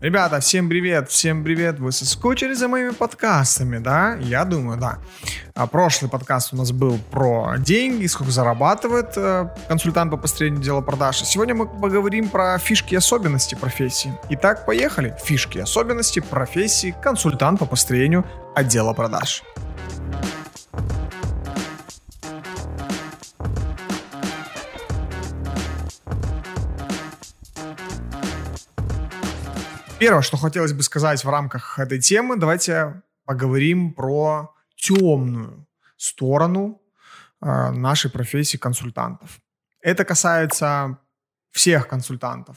Ребята, всем привет, всем привет. Вы соскучились за моими подкастами, да? Я думаю, да. А прошлый подкаст у нас был про деньги, сколько зарабатывает э, консультант по построению дела продаж. Сегодня мы поговорим про фишки и особенности профессии. Итак, поехали. Фишки и особенности профессии консультант по построению отдела продаж. Первое, что хотелось бы сказать в рамках этой темы, давайте поговорим про темную сторону э, нашей профессии консультантов. Это касается всех консультантов.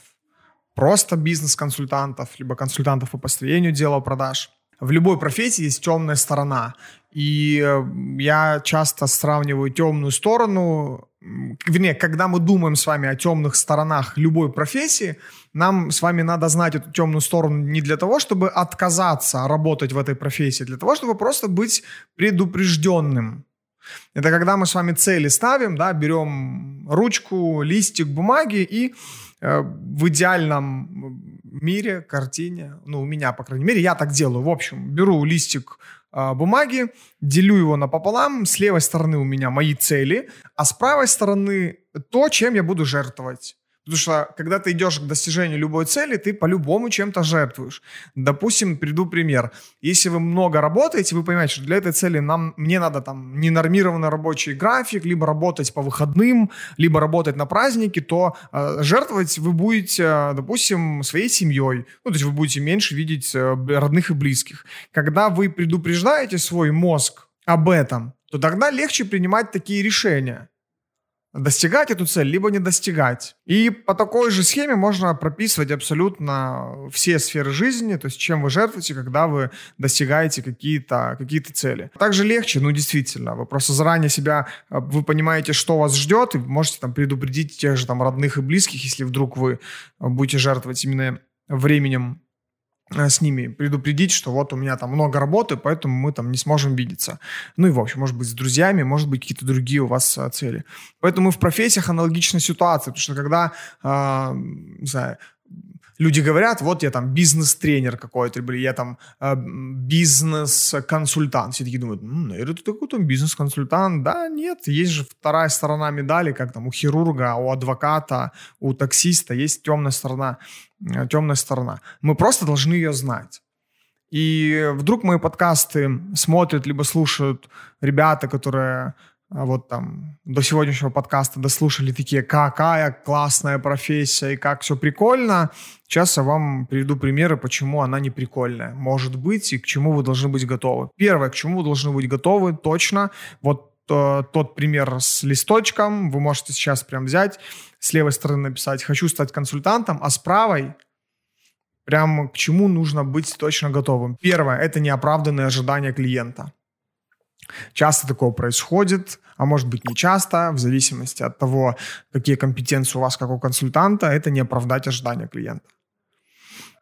Просто бизнес-консультантов, либо консультантов по построению дела продаж. В любой профессии есть темная сторона. И э, я часто сравниваю темную сторону, вернее, когда мы думаем с вами о темных сторонах любой профессии, нам с вами надо знать эту темную сторону не для того, чтобы отказаться работать в этой профессии, а для того, чтобы просто быть предупрежденным. Это когда мы с вами цели ставим, да, берем ручку, листик бумаги и э, в идеальном мире, картине, ну, у меня, по крайней мере, я так делаю. В общем, беру листик бумаги, делю его напополам. С левой стороны у меня мои цели, а с правой стороны то, чем я буду жертвовать. Потому что, когда ты идешь к достижению любой цели, ты по-любому чем-то жертвуешь. Допустим, приду пример. Если вы много работаете, вы понимаете, что для этой цели нам, мне надо там ненормированный рабочий график, либо работать по выходным, либо работать на праздники, то э, жертвовать вы будете, допустим, своей семьей. Ну, то есть вы будете меньше видеть э, родных и близких. Когда вы предупреждаете свой мозг об этом, то тогда легче принимать такие решения достигать эту цель, либо не достигать. И по такой же схеме можно прописывать абсолютно все сферы жизни, то есть чем вы жертвуете, когда вы достигаете какие-то какие цели. Также легче, ну действительно, вы просто заранее себя, э, вы понимаете, что вас ждет, и можете там предупредить тех же там родных и близких, если вдруг вы будете жертвовать именно временем Э, с ними предупредить, что вот у меня там много работы, поэтому мы там не сможем видеться. Ну и, в общем, может быть, с друзьями, может быть, какие-то другие у вас а, цели. Поэтому в профессиях аналогичная ситуация, потому что когда, э, не знаю, люди говорят, вот я там бизнес-тренер какой-то, или я там э, бизнес-консультант. Все такие думают, ну, наверное, ты такой там бизнес-консультант. Да, нет, есть же вторая сторона медали, как там у хирурга, у адвоката, у таксиста есть темная сторона. Э, темная сторона. Мы просто должны ее знать. И вдруг мои подкасты смотрят либо слушают ребята, которые вот там до сегодняшнего подкаста дослушали такие, какая классная профессия и как все прикольно. Сейчас я вам приведу примеры, почему она не прикольная. Может быть, и к чему вы должны быть готовы. Первое, к чему вы должны быть готовы, точно. Вот э, тот пример с листочком вы можете сейчас прям взять, с левой стороны написать «хочу стать консультантом», а с правой прям к чему нужно быть точно готовым. Первое – это неоправданные ожидания клиента. Часто такое происходит, а может быть не часто, в зависимости от того, какие компетенции у вас как у консультанта, это не оправдать ожидания клиента.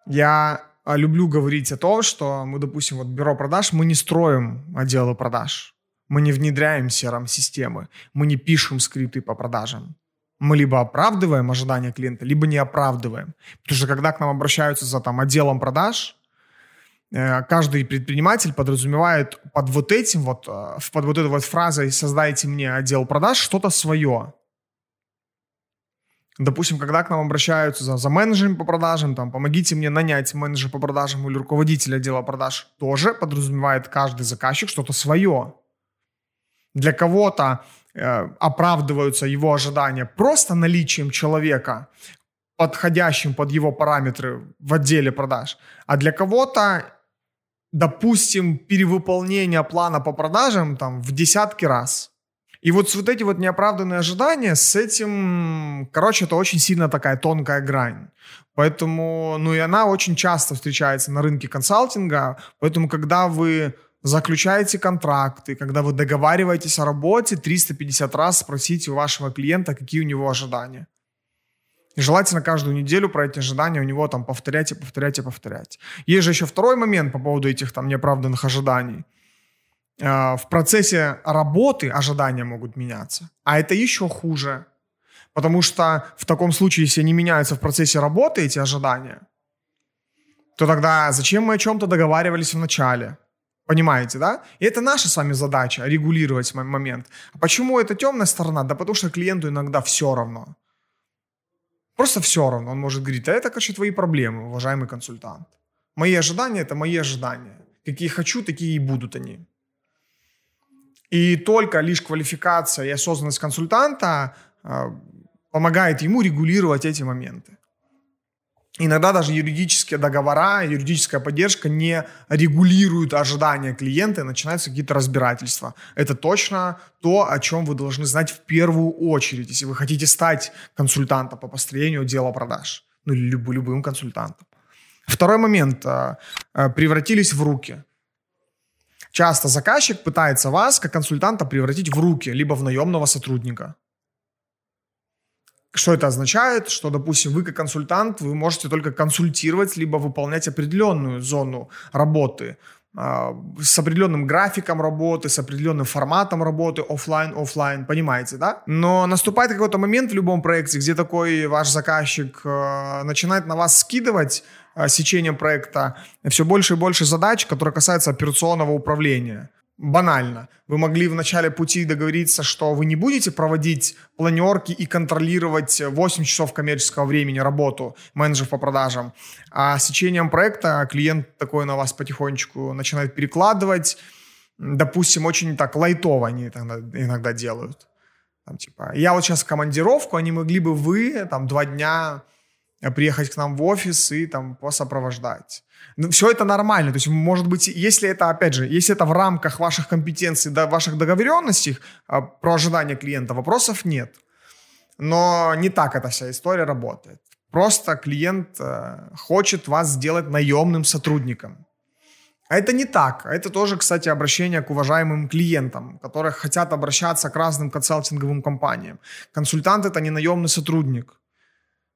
Я а, люблю говорить о том, что мы, допустим, вот бюро продаж, мы не строим отделы продаж, мы не внедряем CRM-системы, мы не пишем скрипты по продажам. Мы либо оправдываем ожидания клиента, либо не оправдываем. Потому что когда к нам обращаются за там, отделом продаж, каждый предприниматель подразумевает под вот этим вот, э, под вот этой вот фразой «создайте мне отдел продаж» что-то свое. Допустим, когда к нам обращаются за, за менеджером по продажам, там, помогите мне нанять менеджера по продажам или руководителя отдела продаж, тоже подразумевает каждый заказчик что-то свое. Для кого-то э, оправдываются его ожидания просто наличием человека, подходящим под его параметры в отделе продаж, а для кого-то допустим, перевыполнение плана по продажам там в десятки раз. И вот с вот эти вот неоправданные ожидания, с этим, короче, это очень сильно такая тонкая грань. Поэтому, ну и она очень часто встречается на рынке консалтинга. Поэтому, когда вы заключаете контракты, когда вы договариваетесь о работе, 350 раз спросите у вашего клиента, какие у него ожидания. И желательно каждую неделю про эти ожидания у него там повторять и повторять и повторять. Есть же еще второй момент по поводу этих там неоправданных ожиданий. Э, в процессе работы ожидания могут меняться. А это еще хуже. Потому что в таком случае, если они меняются в процессе работы, эти ожидания, то тогда зачем мы о чем-то договаривались в начале? Понимаете, да? И это наша с вами задача, регулировать момент. А почему это темная сторона? Да потому что клиенту иногда все равно. Просто все равно. Он может говорить, а это, короче, твои проблемы, уважаемый консультант. Мои ожидания – это мои ожидания. Какие хочу, такие и будут они. И только лишь квалификация и осознанность консультанта э, помогает ему регулировать эти моменты. Иногда даже юридические договора, юридическая поддержка не регулируют ожидания клиента, и начинаются какие-то разбирательства. Это точно то, о чем вы должны знать в первую очередь, если вы хотите стать консультантом по построению дела продаж. Ну, или любым, любым консультантом. Второй момент. Э, э, превратились в руки. Часто заказчик пытается вас, как консультанта, превратить в руки, либо в наемного сотрудника. Что это означает? Что, допустим, вы как консультант, вы можете только консультировать, либо выполнять определенную зону работы а, с определенным графиком работы, с определенным форматом работы, офлайн, офлайн, понимаете, да? Но наступает какой-то момент в любом проекте, где такой ваш заказчик э, начинает на вас скидывать э, сечением проекта все больше и больше задач, которые касаются операционного управления банально. Вы могли в начале пути договориться, что вы не будете проводить планерки и контролировать 8 часов коммерческого времени работу менеджеров по продажам. А с течением проекта клиент такой на вас потихонечку начинает перекладывать. Допустим, очень так лайтово они иногда делают. Там, типа, я вот сейчас командировку, не могли бы вы там два дня приехать к нам в офис и там посопровождать. Ну, все это нормально. То есть, может быть, если это, опять же, если это в рамках ваших компетенций, да, ваших договоренностей а, про ожидания клиента, вопросов нет. Но не так эта вся история работает. Просто клиент э, хочет вас сделать наемным сотрудником. А это не так. Это тоже, кстати, обращение к уважаемым клиентам, которые хотят обращаться к разным консалтинговым компаниям. Консультант – это не наемный сотрудник.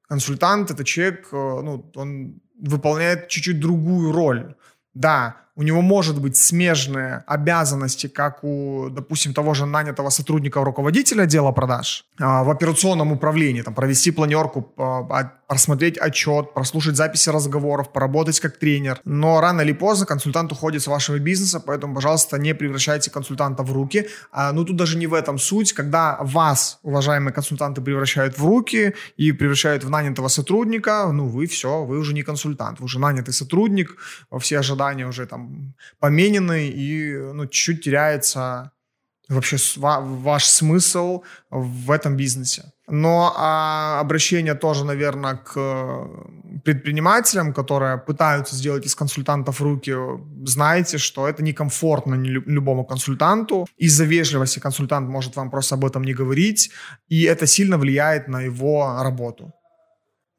Консультант – это человек, э, ну, он выполняет чуть-чуть другую роль. Да, у него может быть смежные обязанности, как у, допустим, того же нанятого сотрудника руководителя отдела продаж а, в операционном управлении, там, провести планерку, а, просмотреть отчет, прослушать записи разговоров, поработать как тренер. Но рано или поздно консультант уходит с вашего бизнеса, поэтому, пожалуйста, не превращайте консультанта в руки. А, ну, тут даже не в этом суть. Когда вас, уважаемые консультанты, превращают в руки и превращают в нанятого сотрудника, ну, вы все, вы уже не консультант, вы уже нанятый сотрудник, все ожидания уже там поменены, и ну, чуть-чуть теряется вообще ваш смысл в этом бизнесе. Но а, обращение тоже, наверное, к предпринимателям, которые пытаются сделать из консультантов руки, знаете, что это некомфортно любому консультанту. Из-за вежливости консультант может вам просто об этом не говорить, и это сильно влияет на его работу.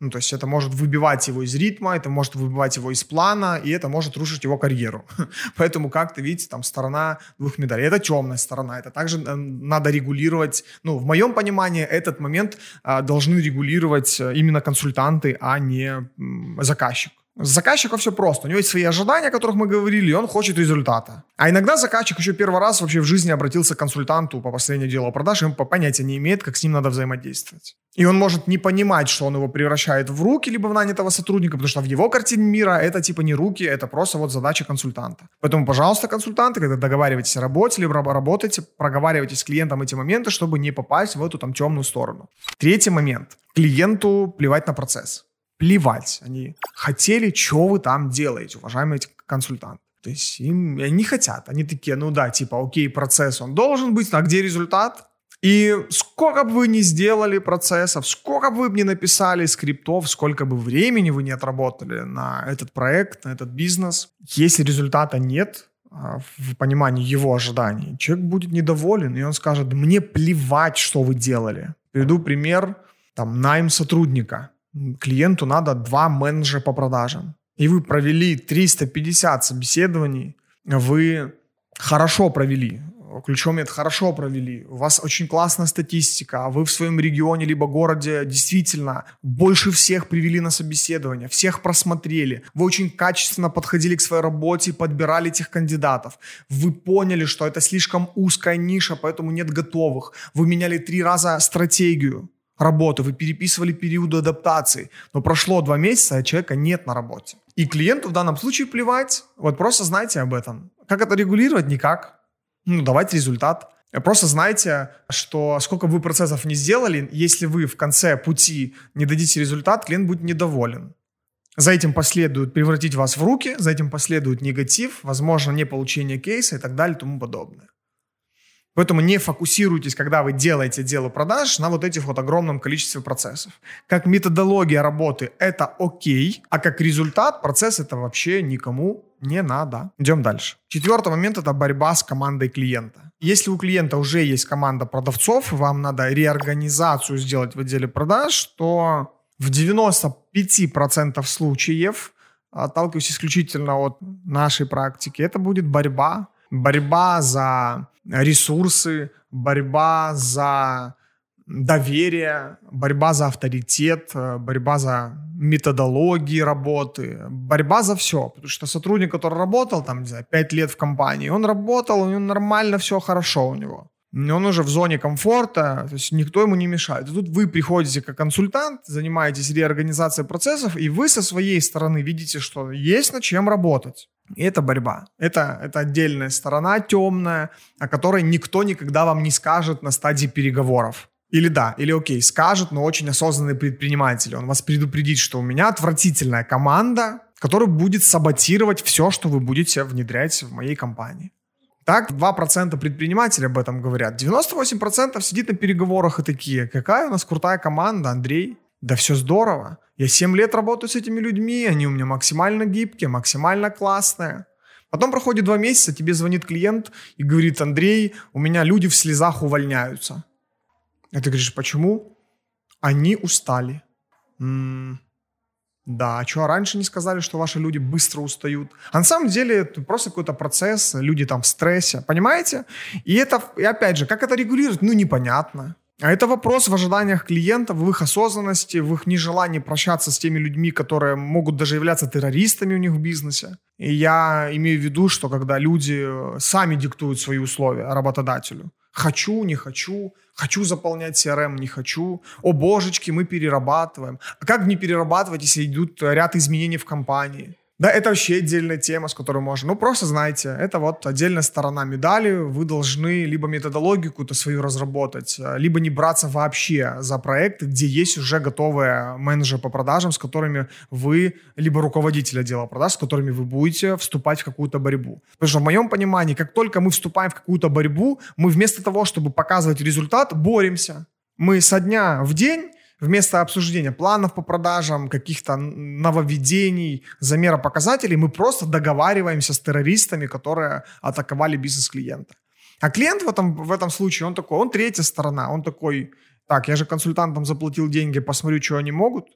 Ну, то есть это может выбивать его из ритма, это может выбивать его из плана, и это может рушить его карьеру. Поэтому как-то, видите, там сторона двух медалей. Это темная сторона. Это также э, надо регулировать. Ну, в моем понимании, этот момент а, должны регулировать э, именно консультанты, а не м, заказчик. С заказчиком все просто. У него есть свои ожидания, о которых мы говорили, и он хочет результата. А иногда заказчик еще первый раз вообще в жизни обратился к консультанту по построению дела продаж, и он понятия не имеет, как с ним надо взаимодействовать. И он может не понимать, что он его превращает в руки, либо в нанятого сотрудника, потому что в его картине мира это типа не руки, это просто вот задача консультанта. Поэтому, пожалуйста, консультанты, когда договариваетесь о работе, либо работаете, проговаривайте с клиентом эти моменты, чтобы не попасть в эту там темную сторону. Третий момент. Клиенту плевать на процесс плевать. Они хотели, что вы там делаете, уважаемые консультанты. То есть им не хотят. Они такие, ну да, типа, окей, процесс он должен быть, а где результат? И сколько бы вы ни сделали процессов, сколько бы вы ни написали скриптов, сколько бы времени вы не отработали на этот проект, на этот бизнес, если результата нет, а, в понимании его ожиданий, человек будет недоволен, и он скажет, мне плевать, что вы делали. Приведу пример, там, найм сотрудника клиенту надо два менеджера по продажам. И вы провели 350 собеседований, вы хорошо провели, ключом это хорошо провели, у вас очень классная статистика, а вы в своем регионе либо городе действительно больше всех привели на собеседование, всех просмотрели, вы очень качественно подходили к своей работе, подбирали этих кандидатов, вы поняли, что это слишком узкая ниша, поэтому нет готовых, вы меняли три раза стратегию, работы, вы переписывали периоды адаптации, но прошло два месяца, а человека нет на работе. И клиенту в данном случае плевать, вот просто знайте об этом. Как это регулировать? Никак. Ну, давайте результат. Просто знайте, что сколько вы процессов не сделали, если вы в конце пути не дадите результат, клиент будет недоволен. За этим последует превратить вас в руки, за этим последует негатив, возможно, не получение кейса и так далее и тому подобное. Поэтому не фокусируйтесь, когда вы делаете дело продаж, на вот этих вот огромном количестве процессов. Как методология работы это окей, а как результат процесс это вообще никому не надо. Идем дальше. Четвертый момент это борьба с командой клиента. Если у клиента уже есть команда продавцов, вам надо реорганизацию сделать в отделе продаж, то в 95% случаев, отталкиваясь исключительно от нашей практики, это будет борьба. Борьба за ресурсы, борьба за доверие, борьба за авторитет, борьба за методологии работы, борьба за все. Потому что сотрудник, который работал там, не знаю, 5 лет в компании, он работал, у него нормально все хорошо у него он уже в зоне комфорта, то есть никто ему не мешает. И тут вы приходите как консультант, занимаетесь реорганизацией процессов, и вы со своей стороны видите, что есть над чем работать. И это борьба. Это, это отдельная сторона темная, о которой никто никогда вам не скажет на стадии переговоров. Или да, или окей, скажет, но очень осознанный предприниматель. Он вас предупредит, что у меня отвратительная команда, которая будет саботировать все, что вы будете внедрять в моей компании. Так, 2% предпринимателей об этом говорят. 98% сидит на переговорах и такие, какая у нас крутая команда, Андрей. Да все здорово. Я 7 лет работаю с этими людьми, они у меня максимально гибкие, максимально классные. Потом проходит 2 месяца, тебе звонит клиент и говорит, Андрей, у меня люди в слезах увольняются. И ты говоришь, почему? Они устали. М-м, да, а что, раньше не сказали, что ваши люди быстро устают? А на самом деле это просто какой-то процесс, люди там в стрессе, понимаете? И это, и опять же, как это регулировать? Ну, непонятно. А это вопрос в ожиданиях клиентов, в их осознанности, в их нежелании прощаться с теми людьми, которые могут даже являться террористами у них в бизнесе. И я имею в виду, что когда люди сами диктуют свои условия работодателю, Хочу, не хочу. Хочу заполнять CRM, не хочу. О, божечки, мы перерабатываем. А как не перерабатывать, если идут ряд изменений в компании? Да, это вообще отдельная тема, с которой можно. Ну, просто знайте, это вот отдельная сторона медали. Вы должны либо методологию какую-то свою разработать, э, либо не браться вообще за проекты, где есть уже готовые менеджеры по продажам, с которыми вы, либо руководитель отдела продаж, с которыми вы будете вступать в какую-то борьбу. Потому что в моем понимании, как только мы вступаем в какую-то борьбу, мы вместо того, чтобы показывать результат, боремся. Мы со дня в день вместо обсуждения планов по продажам, каких-то нововведений, замера показателей, мы просто договариваемся с террористами, которые атаковали бизнес клиента. А клиент в этом, в этом случае, он такой, он третья сторона, он такой, так, я же консультантам заплатил деньги, посмотрю, что они могут.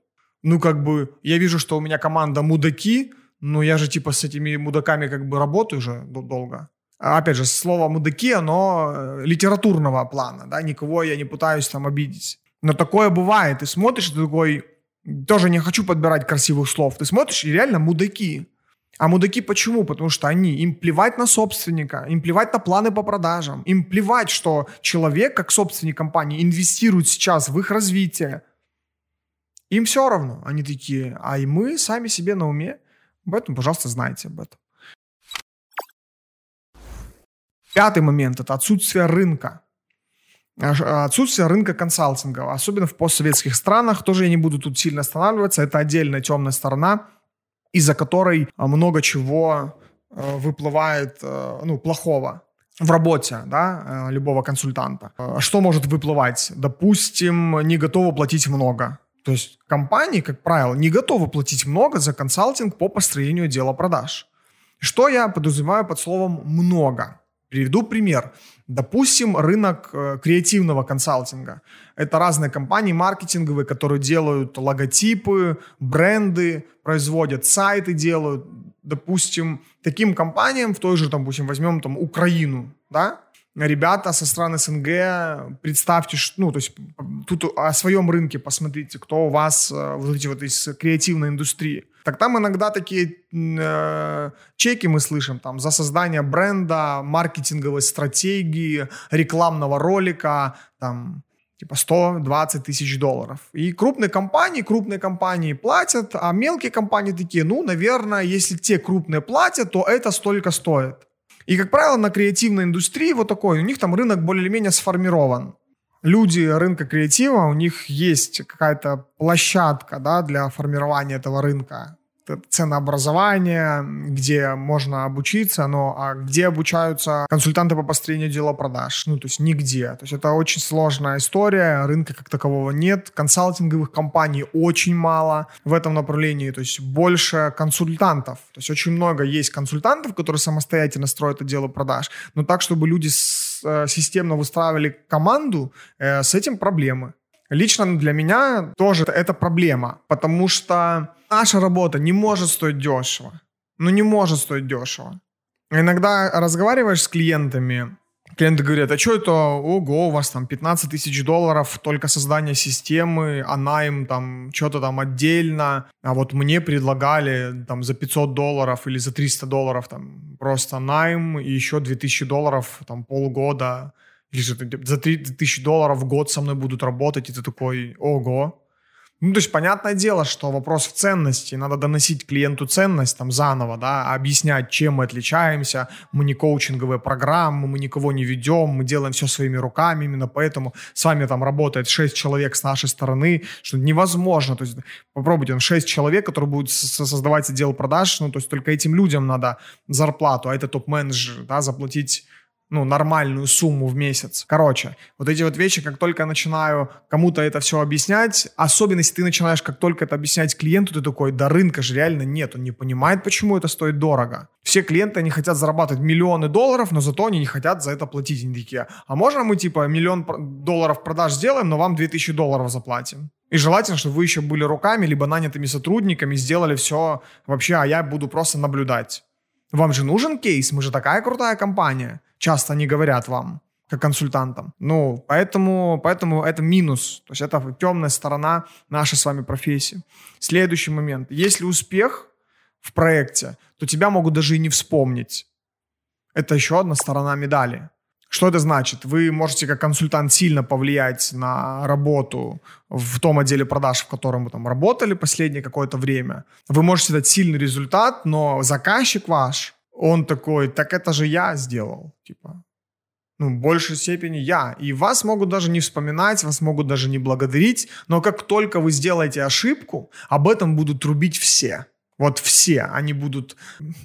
Ну, как бы, я вижу, что у меня команда мудаки, но я же типа с этими мудаками как бы работаю уже долго. А, опять же, слово мудаки, оно э, литературного плана, да, никого я не пытаюсь там обидеть. Но такое бывает. Ты смотришь, ты такой, тоже не хочу подбирать красивых слов. Ты смотришь, и реально мудаки. А мудаки почему? Потому что они, им плевать на собственника, им плевать на планы по продажам, им плевать, что человек, как собственник компании, инвестирует сейчас в их развитие. Им все равно. Они такие, а и мы сами себе на уме. Поэтому, пожалуйста, знайте об этом. Пятый момент – это отсутствие рынка. А, отсутствие рынка консалтинга, особенно в постсоветских странах, тоже я не буду тут сильно останавливаться, это отдельная темная сторона, из-за которой а, много чего а, выплывает ну, плохого в работе да, любого консультанта. Что может выплывать? Допустим, не готовы платить много. То есть компании, как правило, не готовы платить много за консалтинг по построению дела продаж. Что я подразумеваю под словом «много»? Приведу пример. Допустим, рынок э, креативного консалтинга. Это разные компании маркетинговые, которые делают логотипы, бренды, производят сайты, делают. Допустим, таким компаниям в той же, там, допустим, возьмем там Украину, да, ребята со стран СНГ, представьте, ну, то есть тут о своем рынке посмотрите, кто у вас э, вот эти вот из креативной индустрии. Так там иногда такие э, чеки мы слышим там за создание бренда, маркетинговой стратегии, рекламного ролика, там типа 120 тысяч долларов. И крупные компании, крупные компании платят, а мелкие компании такие, ну, наверное, если те крупные платят, то это столько стоит. И, как правило, на креативной индустрии вот такой, у них там рынок более-менее сформирован. Люди рынка креатива, у них есть какая-то площадка да, для формирования этого рынка ценообразование, где можно обучиться, но а где обучаются консультанты по построению дела продаж? Ну, то есть нигде. То есть это очень сложная история, рынка как такового нет, консалтинговых компаний очень мало в этом направлении, то есть больше консультантов. То есть очень много есть консультантов, которые самостоятельно строят отделы продаж, но так, чтобы люди с, э, системно выстраивали команду, э, с этим проблемы. Лично для меня тоже это проблема, потому что наша работа не может стоить дешево. Ну, не может стоить дешево. Иногда разговариваешь с клиентами, клиенты говорят, а что это, ого, у вас там 15 тысяч долларов только создание системы, а найм там что-то там отдельно, а вот мне предлагали там за 500 долларов или за 300 долларов там просто найм и еще 2000 долларов там полгода или же за 3000 долларов в год со мной будут работать, и ты такой, ого, ну, то есть, понятное дело, что вопрос в ценности. Надо доносить клиенту ценность там заново, да, объяснять, чем мы отличаемся. Мы не коучинговые программы, мы никого не ведем, мы делаем все своими руками. Именно поэтому с вами там работает 6 человек с нашей стороны, что невозможно. То есть, попробуйте, 6 человек, которые будут создавать отдел продаж, ну, то есть, только этим людям надо зарплату, а это топ-менеджер, да, заплатить ну, нормальную сумму в месяц. Короче, вот эти вот вещи, как только я начинаю кому-то это все объяснять, особенно если ты начинаешь как только это объяснять клиенту, ты такой, да рынка же реально нет, он не понимает, почему это стоит дорого. Все клиенты, они хотят зарабатывать миллионы долларов, но зато они не хотят за это платить. Они такие, а можно мы типа миллион долларов продаж сделаем, но вам 2000 долларов заплатим? И желательно, чтобы вы еще были руками, либо нанятыми сотрудниками, сделали все вообще, а я буду просто наблюдать. Вам же нужен кейс, мы же такая крутая компания часто не говорят вам, как консультантам. Ну, поэтому, поэтому это минус. То есть это темная сторона нашей с вами профессии. Следующий момент. Если успех в проекте, то тебя могут даже и не вспомнить. Это еще одна сторона медали. Что это значит? Вы можете как консультант сильно повлиять на работу в том отделе продаж, в котором вы там работали последнее какое-то время. Вы можете дать сильный результат, но заказчик ваш он такой, так это же я сделал, типа, ну, в большей степени я. И вас могут даже не вспоминать, вас могут даже не благодарить, но как только вы сделаете ошибку, об этом будут трубить все. Вот все, они будут,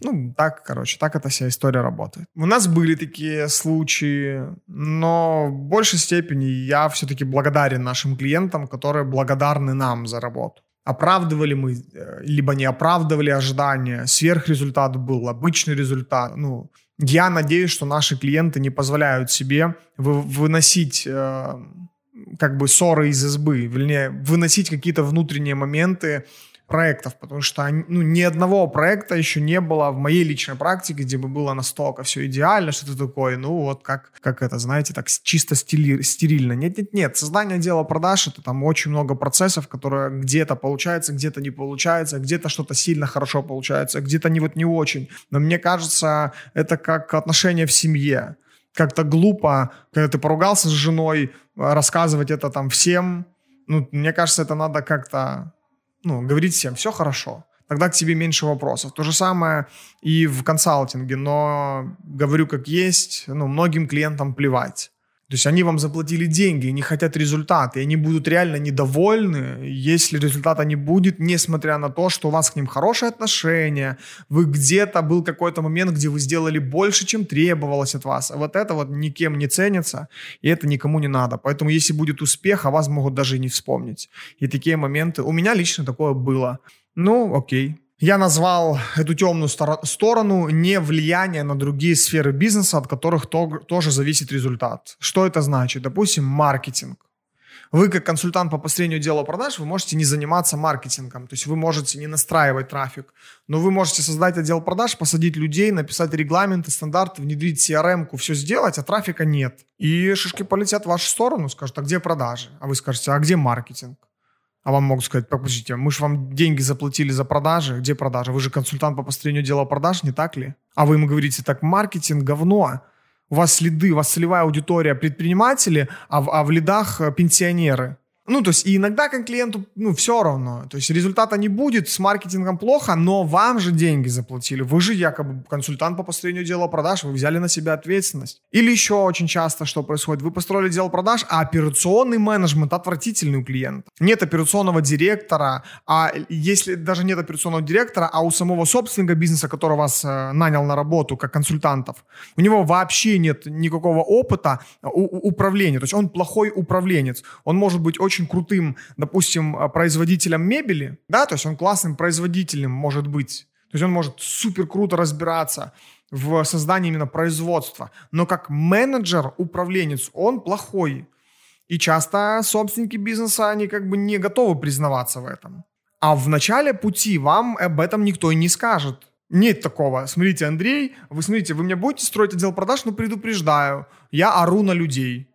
ну, так, короче, так эта вся история работает. У нас были такие случаи, но в большей степени я все-таки благодарен нашим клиентам, которые благодарны нам за работу оправдывали мы, э, либо не оправдывали ожидания, сверхрезультат был, обычный результат. Ну, я надеюсь, что наши клиенты не позволяют себе вы, выносить э, как бы ссоры из избы, вернее, выносить какие-то внутренние моменты проектов, потому что ну, ни одного проекта еще не было в моей личной практике, где бы было настолько все идеально, что ты такой, ну вот как, как это, знаете, так чисто стили, стерильно. Нет-нет-нет, создание дела продаж, это там очень много процессов, которые где-то получается, где-то не получается, где-то что-то сильно хорошо получается, где-то не вот не очень. Но мне кажется, это как отношения в семье. Как-то глупо, когда ты поругался с женой, рассказывать это там всем. Ну, мне кажется, это надо как-то ну, говорить всем, все хорошо, тогда к тебе меньше вопросов. То же самое и в консалтинге, но говорю как есть, ну, многим клиентам плевать. То есть они вам заплатили деньги и не хотят результата, и они будут реально недовольны, если результата не будет, несмотря на то, что у вас к ним хорошее отношение, вы где-то был какой-то момент, где вы сделали больше, чем требовалось от вас. А вот это вот никем не ценится, и это никому не надо. Поэтому если будет успех, а вас могут даже и не вспомнить. И такие моменты, у меня лично такое было. Ну, окей, я назвал эту темную сторону не влияние на другие сферы бизнеса, от которых то, тоже зависит результат. Что это значит? Допустим, маркетинг. Вы как консультант по построению дела продаж, вы можете не заниматься маркетингом, то есть вы можете не настраивать трафик, но вы можете создать отдел продаж, посадить людей, написать регламенты, стандарты, внедрить CRM-ку, все сделать, а трафика нет. И шишки полетят в вашу сторону, скажут, а где продажи? А вы скажете, а где маркетинг? А вам могут сказать, подождите, мы же вам деньги заплатили за продажи. Где продажи? Вы же консультант по построению дела продаж, не так ли? А вы ему говорите, так, маркетинг, говно. У вас следы, у вас целевая аудитория предприниматели, а в, а в лидах э, пенсионеры. Ну, то есть, и иногда как клиенту, ну, все равно. То есть, результата не будет, с маркетингом плохо, но вам же деньги заплатили. Вы же якобы консультант по построению дела продаж, вы взяли на себя ответственность. Или еще очень часто, что происходит, вы построили дело продаж, а операционный менеджмент отвратительный у клиента. Нет операционного директора, а если даже нет операционного директора, а у самого собственника бизнеса, который вас э, нанял на работу как консультантов, у него вообще нет никакого опыта управления. То есть, он плохой управленец. Он может быть очень очень крутым, допустим, а, производителем мебели, да, то есть он классным производителем может быть, то есть он может супер круто разбираться в создании именно производства, но как менеджер, управленец, он плохой. И часто собственники бизнеса, они как бы не готовы признаваться в этом. А в начале пути вам об этом никто и не скажет. Нет такого. Смотрите, Андрей, вы смотрите, вы мне будете строить отдел продаж, но предупреждаю, я ору на людей.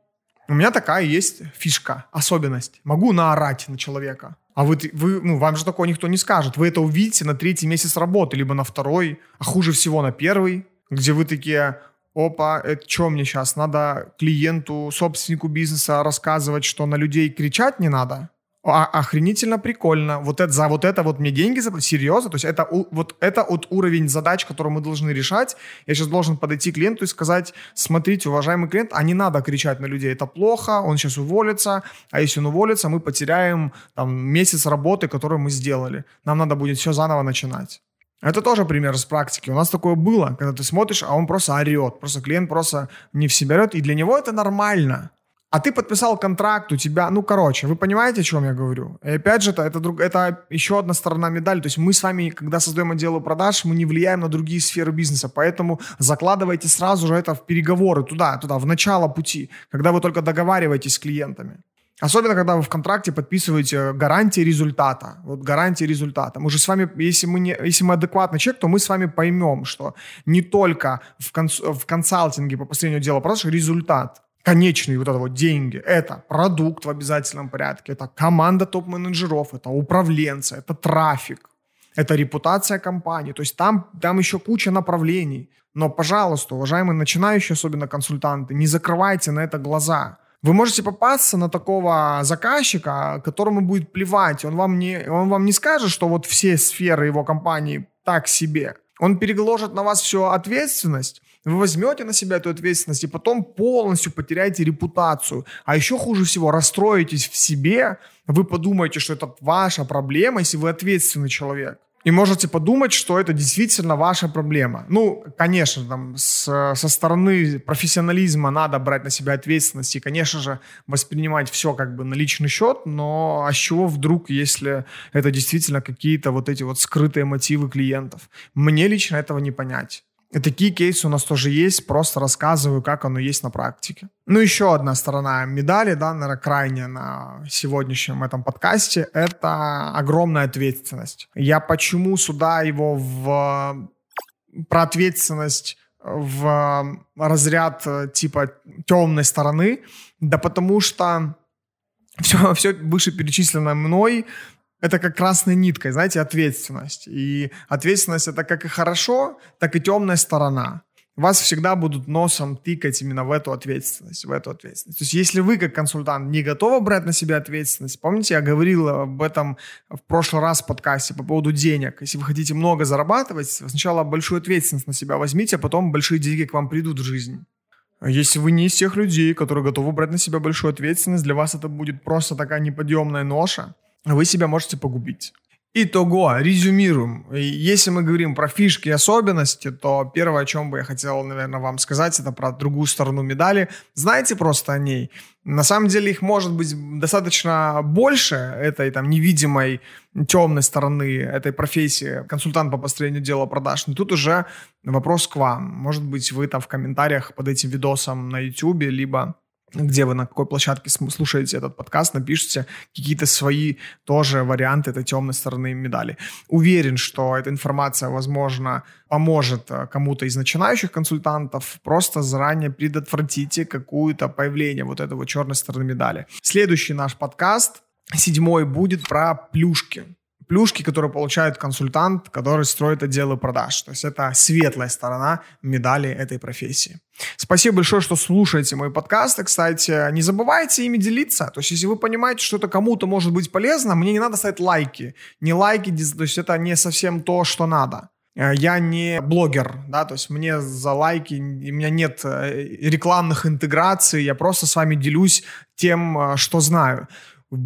У меня такая есть фишка, особенность. Могу наорать на человека. А вы, вы, ну, вам же такого никто не скажет. Вы это увидите на третий месяц работы, либо на второй, а хуже всего на первый, где вы такие, опа, это что мне сейчас? Надо клиенту, собственнику бизнеса рассказывать, что на людей кричать не надо? А, охренительно прикольно. Вот это, за вот это вот мне деньги заплатить. Серьезно? То есть это, вот это вот уровень задач, который мы должны решать. Я сейчас должен подойти к клиенту и сказать, смотрите, уважаемый клиент, а не надо кричать на людей. Это плохо, он сейчас уволится. А если он уволится, мы потеряем там, месяц работы, который мы сделали. Нам надо будет все заново начинать. Это тоже пример с практики. У нас такое было, когда ты смотришь, а он просто орет. Просто клиент просто не в себя орет. И для него это нормально. А ты подписал контракт, у тебя, ну, короче, вы понимаете, о чем я говорю? И опять же, это, это, друг, это еще одна сторона медали. То есть мы с вами, когда создаем отделы продаж, мы не влияем на другие сферы бизнеса. Поэтому закладывайте сразу же это в переговоры туда, туда, в начало пути, когда вы только договариваетесь с клиентами. Особенно, когда вы в контракте подписываете гарантии результата. Вот гарантии результата. Мы же с вами, если мы, не, если мы адекватный человек, то мы с вами поймем, что не только в, конс, в консалтинге по построению дела продаж результат, конечные вот это вот деньги. Это продукт в обязательном порядке, это команда топ-менеджеров, это управленцы, это трафик, это репутация компании. То есть там, там еще куча направлений. Но, пожалуйста, уважаемые начинающие, особенно консультанты, не закрывайте на это глаза. Вы можете попасться на такого заказчика, которому будет плевать. Он вам не, он вам не скажет, что вот все сферы его компании так себе. Он переложит на вас всю ответственность, вы возьмете на себя эту ответственность и потом полностью потеряете репутацию. А еще хуже всего, расстроитесь в себе, вы подумаете, что это ваша проблема, если вы ответственный человек. И можете подумать, что это действительно ваша проблема. Ну, конечно, там, с, со стороны профессионализма надо брать на себя ответственность и, конечно же, воспринимать все как бы на личный счет, но а с чего вдруг, если это действительно какие-то вот эти вот скрытые мотивы клиентов? Мне лично этого не понять. И такие кейсы у нас тоже есть, просто рассказываю, как оно есть на практике. Ну, еще одна сторона медали, да, наверное, крайне на сегодняшнем этом подкасте, это огромная ответственность. Я почему сюда его в про ответственность в разряд типа темной стороны, да потому что все, все вышеперечисленное мной это как красной ниткой, знаете, ответственность. И ответственность это как и хорошо, так и темная сторона. Вас всегда будут носом тыкать именно в эту ответственность, в эту ответственность. То есть если вы как консультант не готовы брать на себя ответственность, помните, я говорил об этом в прошлый раз в подкасте по поводу денег. Если вы хотите много зарабатывать, сначала большую ответственность на себя возьмите, а потом большие деньги к вам придут в жизнь. Если вы не из тех людей, которые готовы брать на себя большую ответственность, для вас это будет просто такая неподъемная ноша вы себя можете погубить. Итого, резюмируем. Если мы говорим про фишки и особенности, то первое, о чем бы я хотел, наверное, вам сказать, это про другую сторону медали. Знайте просто о ней. На самом деле их может быть достаточно больше, этой там невидимой темной стороны этой профессии, консультант по построению дела продаж. Но тут уже вопрос к вам. Может быть, вы там в комментариях под этим видосом на YouTube, либо где вы на какой площадке слушаете этот подкаст, напишите какие-то свои тоже варианты этой темной стороны медали. Уверен, что эта информация, возможно, поможет э, кому-то из начинающих консультантов. Просто заранее предотвратите какое-то появление вот этого черной стороны медали. Следующий наш подкаст, седьмой, будет про плюшки плюшки, которые получает консультант, который строит отделы продаж. То есть это светлая сторона медали этой профессии. Спасибо большое, что слушаете мои подкасты. Кстати, не забывайте ими делиться. То есть если вы понимаете, что это кому-то может быть полезно, мне не надо ставить лайки. Не лайки, то есть это не совсем то, что надо. Э, я не блогер, да, то есть мне за лайки, у меня нет э, рекламных интеграций, я просто с вами делюсь тем, э, что знаю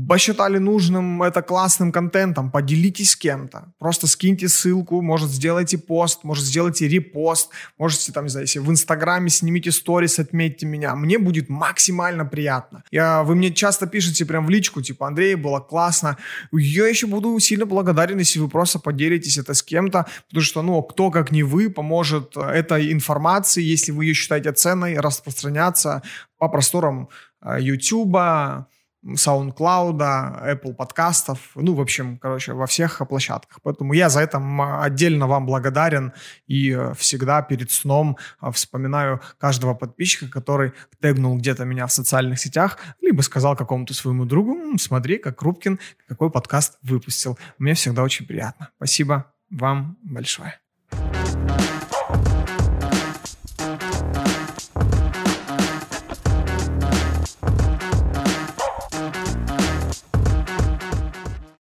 посчитали нужным это классным контентом, поделитесь с кем-то. Просто скиньте ссылку, может, сделайте пост, может, сделайте репост, можете, там, не знаю, если в Инстаграме снимите сторис, отметьте меня. Мне будет максимально приятно. Я, вы мне часто пишете прям в личку, типа, Андрей, было классно. Я еще буду сильно благодарен, если вы просто поделитесь это с кем-то, потому что, ну, кто, как не вы, поможет этой информации, если вы ее считаете ценной, распространяться по просторам YouTube, э, SoundCloud, Apple подкастов, ну, в общем, короче, во всех площадках. Поэтому я за это отдельно вам благодарен и э, всегда перед сном э, вспоминаю каждого подписчика, который тегнул где-то меня в социальных сетях, либо сказал какому-то своему другу, смотри, как Рубкин какой подкаст выпустил. Мне всегда очень приятно. Спасибо вам большое.